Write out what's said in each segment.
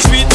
sweet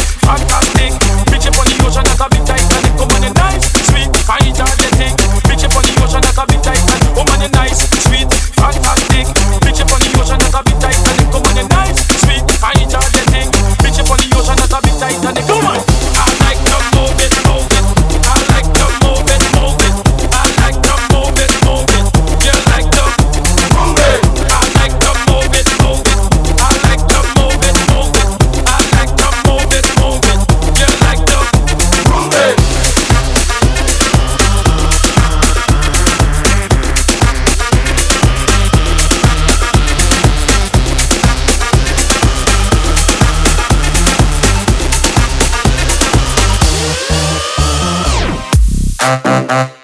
Uh-uh-uh.